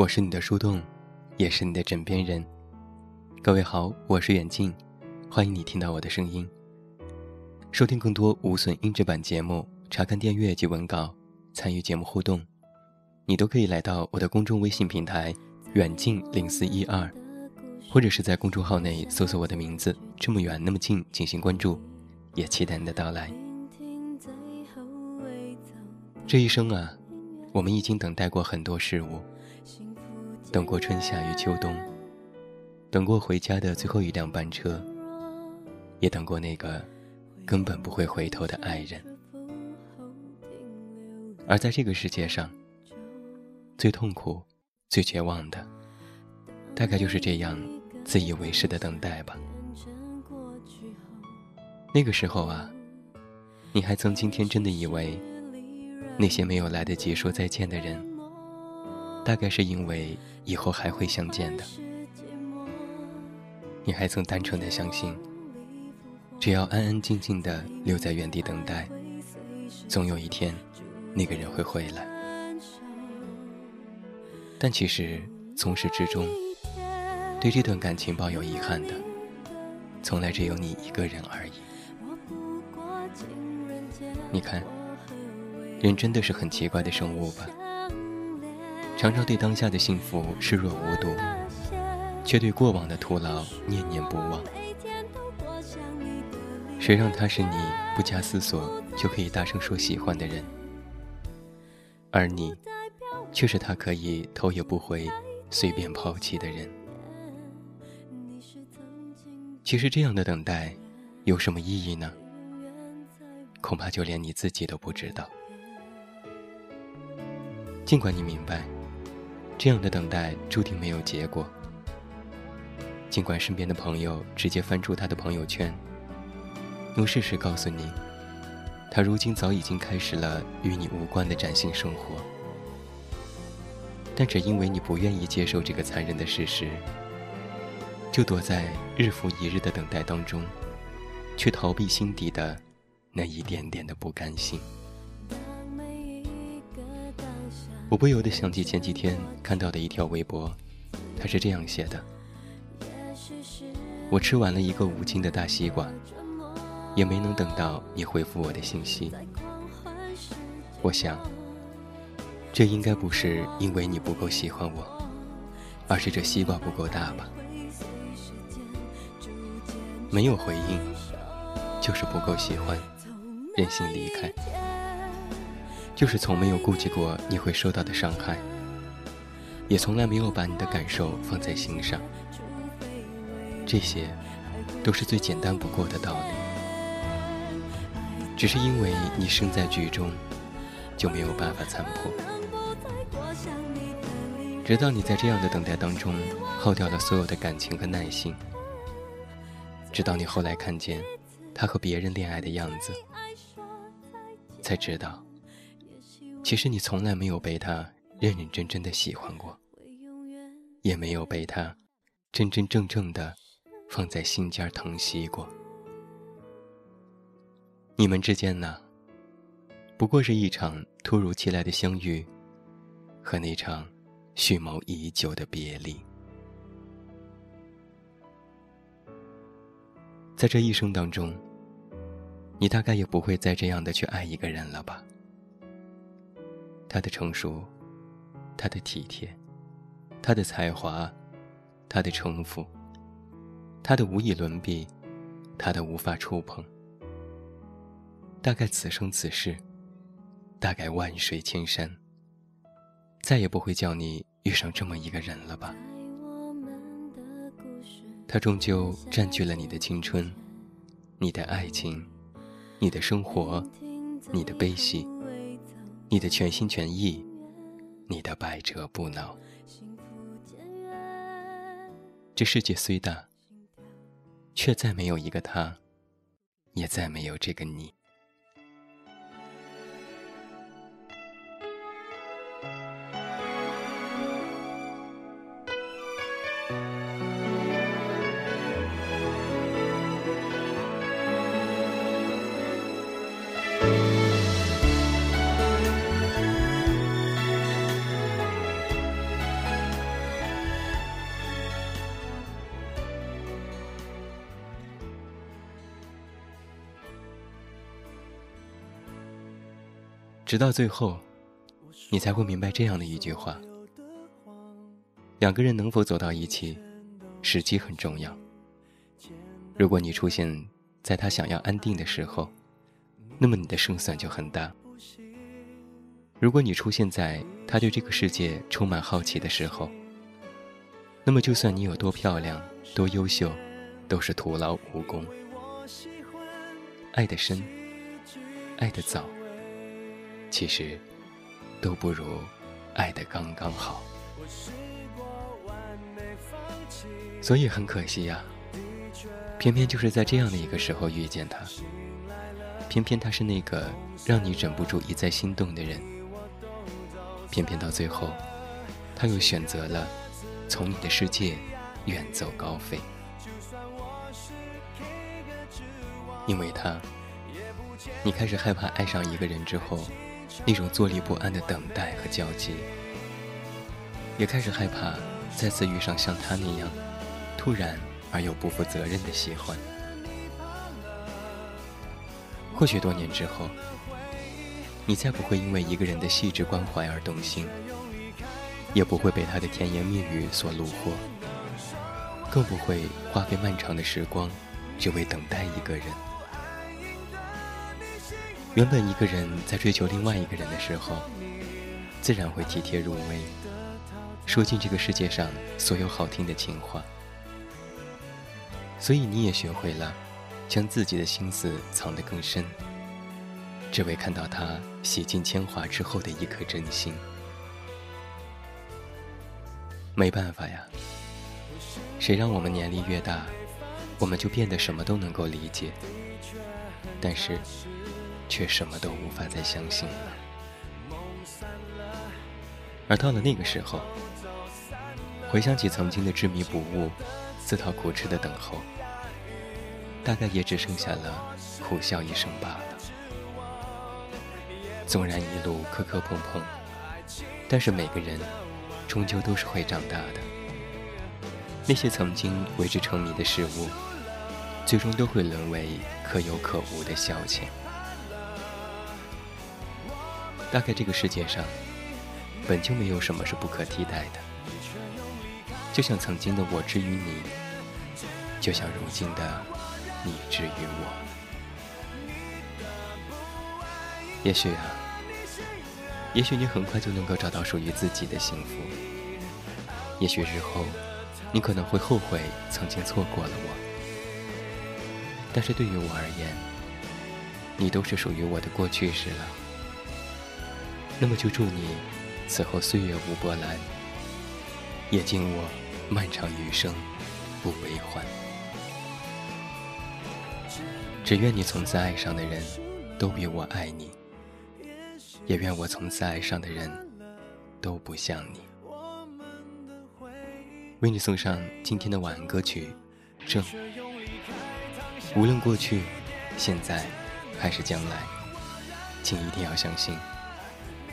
我是你的树洞，也是你的枕边人。各位好，我是远近，欢迎你听到我的声音。收听更多无损音质版节目，查看电阅及文稿，参与节目互动，你都可以来到我的公众微信平台“远近零四一二”，或者是在公众号内搜索我的名字“这么远那么近”进行关注，也期待你的到来。这一生啊，我们已经等待过很多事物。等过春夏与秋冬，等过回家的最后一辆班车，也等过那个根本不会回头的爱人。而在这个世界上，最痛苦、最绝望的，大概就是这样自以为是的等待吧。那个时候啊，你还曾经天真的以为，那些没有来得及说再见的人。大概是因为以后还会相见的，你还曾单纯的相信，只要安安静静的留在原地等待，总有一天，那个人会回来。但其实从始至终，对这段感情抱有遗憾的，从来只有你一个人而已。你看，人真的是很奇怪的生物吧？常常对当下的幸福视若无睹，却对过往的徒劳念念不忘。谁让他是你不加思索就可以大声说喜欢的人，而你，却是他可以头也不回随便抛弃的人？其实这样的等待，有什么意义呢？恐怕就连你自己都不知道。尽管你明白。这样的等待注定没有结果。尽管身边的朋友直接翻出他的朋友圈，用事实告诉你，他如今早已经开始了与你无关的崭新生活，但只因为你不愿意接受这个残忍的事实，就躲在日复一日的等待当中，去逃避心底的那一点点的不甘心。我不由得想起前几天看到的一条微博，他是这样写的：“我吃完了一个五斤的大西瓜，也没能等到你回复我的信息。我想，这应该不是因为你不够喜欢我，而是这西瓜不够大吧？没有回应，就是不够喜欢，任性离开。”就是从没有顾及过你会受到的伤害，也从来没有把你的感受放在心上。这些，都是最简单不过的道理。只是因为你身在局中，就没有办法参破。直到你在这样的等待当中耗掉了所有的感情和耐心，直到你后来看见他和别人恋爱的样子，才知道。其实你从来没有被他认认真真的喜欢过，也没有被他真真正正的放在心尖疼惜过。你们之间呢，不过是一场突如其来的相遇，和那场蓄谋已久的别离。在这一生当中，你大概也不会再这样的去爱一个人了吧？他的成熟，他的体贴，他的才华，他的城府，他的无以伦比，他的无法触碰。大概此生此世，大概万水千山，再也不会叫你遇上这么一个人了吧？他终究占据了你的青春，你的爱情，你的生活，你的悲喜。你的全心全意，你的百折不挠。这世界虽大，却再没有一个他，也再没有这个你。直到最后，你才会明白这样的一句话：两个人能否走到一起，时机很重要。如果你出现在他想要安定的时候，那么你的胜算就很大。如果你出现在他对这个世界充满好奇的时候，那么就算你有多漂亮、多优秀，都是徒劳无功。爱得深，爱得早。其实，都不如爱的刚刚好。所以很可惜呀，偏偏就是在这样的一个时候遇见他，偏偏他是那个让你忍不住一再心动的人，偏偏到最后，他又选择了从你的世界远走高飞，因为他，你开始害怕爱上一个人之后。那种坐立不安的等待和焦急，也开始害怕再次遇上像他那样突然而又不负责任的喜欢。或许多年之后，你再不会因为一个人的细致关怀而动心，也不会被他的甜言蜜语所虏获，更不会花费漫长的时光只为等待一个人。原本一个人在追求另外一个人的时候，自然会体贴入微，说尽这个世界上所有好听的情话。所以你也学会了，将自己的心思藏得更深，只为看到他洗尽铅华之后的一颗真心。没办法呀，谁让我们年龄越大，我们就变得什么都能够理解。但是。却什么都无法再相信了。而到了那个时候，回想起曾经的执迷不悟、自讨苦吃的等候，大概也只剩下了苦笑一声罢了。纵然一路磕磕碰碰，但是每个人终究都是会长大的。那些曾经为之沉迷的事物，最终都会沦为可有可无的消遣。大概这个世界上，本就没有什么是不可替代的。就像曾经的我之于你，就像如今的你之于我。也许啊，也许你很快就能够找到属于自己的幸福。也许日后，你可能会后悔曾经错过了我。但是对于我而言，你都是属于我的过去式了。那么就祝你此后岁月无波澜，也敬我漫长余生不悲欢。只愿你从此爱上的人都比我爱你，也愿我从此爱上的人都不像你。为你送上今天的晚安歌曲《正》。无论过去、现在还是将来，请一定要相信。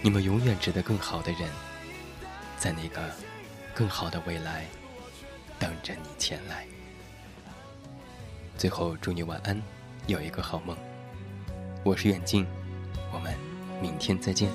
你们永远值得更好的人，在那个更好的未来等着你前来。最后，祝你晚安，有一个好梦。我是远近，我们明天再见。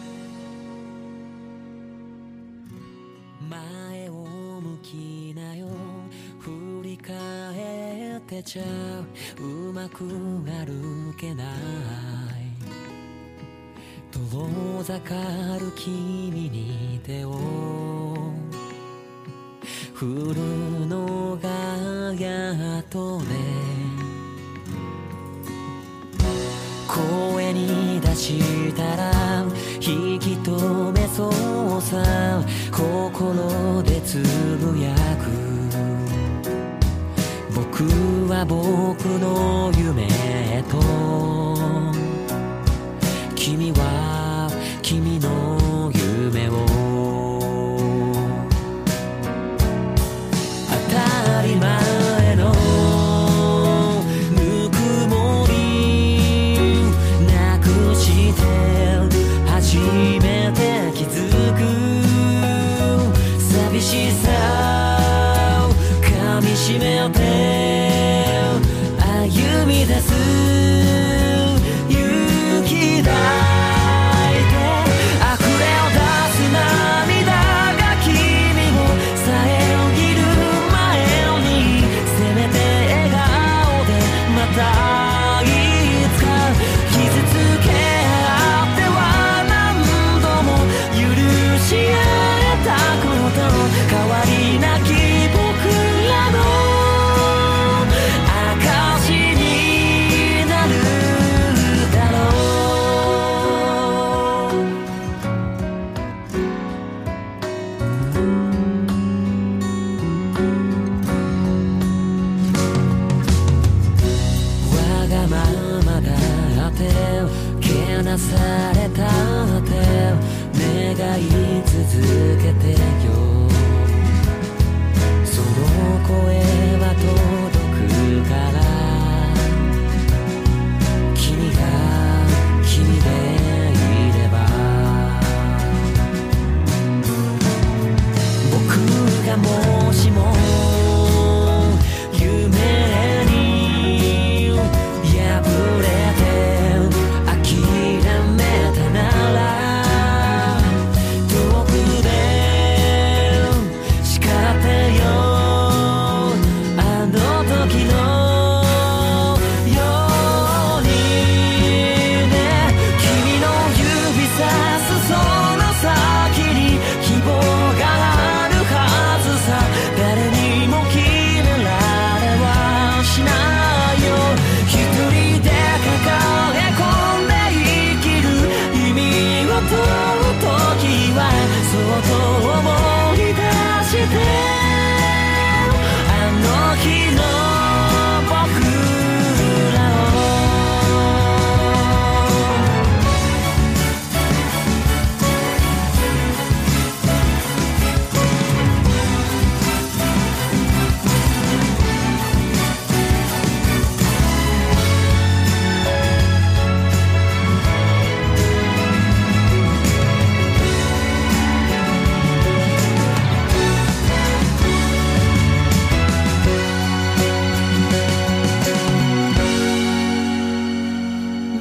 遠ざかる君に手を。振るのがやっとね。声に出したら引き止めそうさ。心でつぶやく。僕は僕の夢へと。されたって願い続けてよ。その声は遠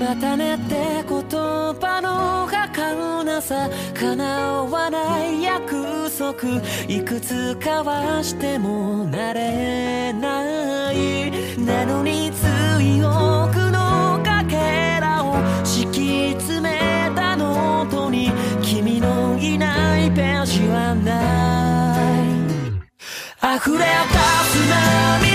またねって言葉の儚なさ叶わない。約束いくつかはしてもなれないなのに強くのかけらを敷き詰めたノートに君のいないページはない。溢れた砂の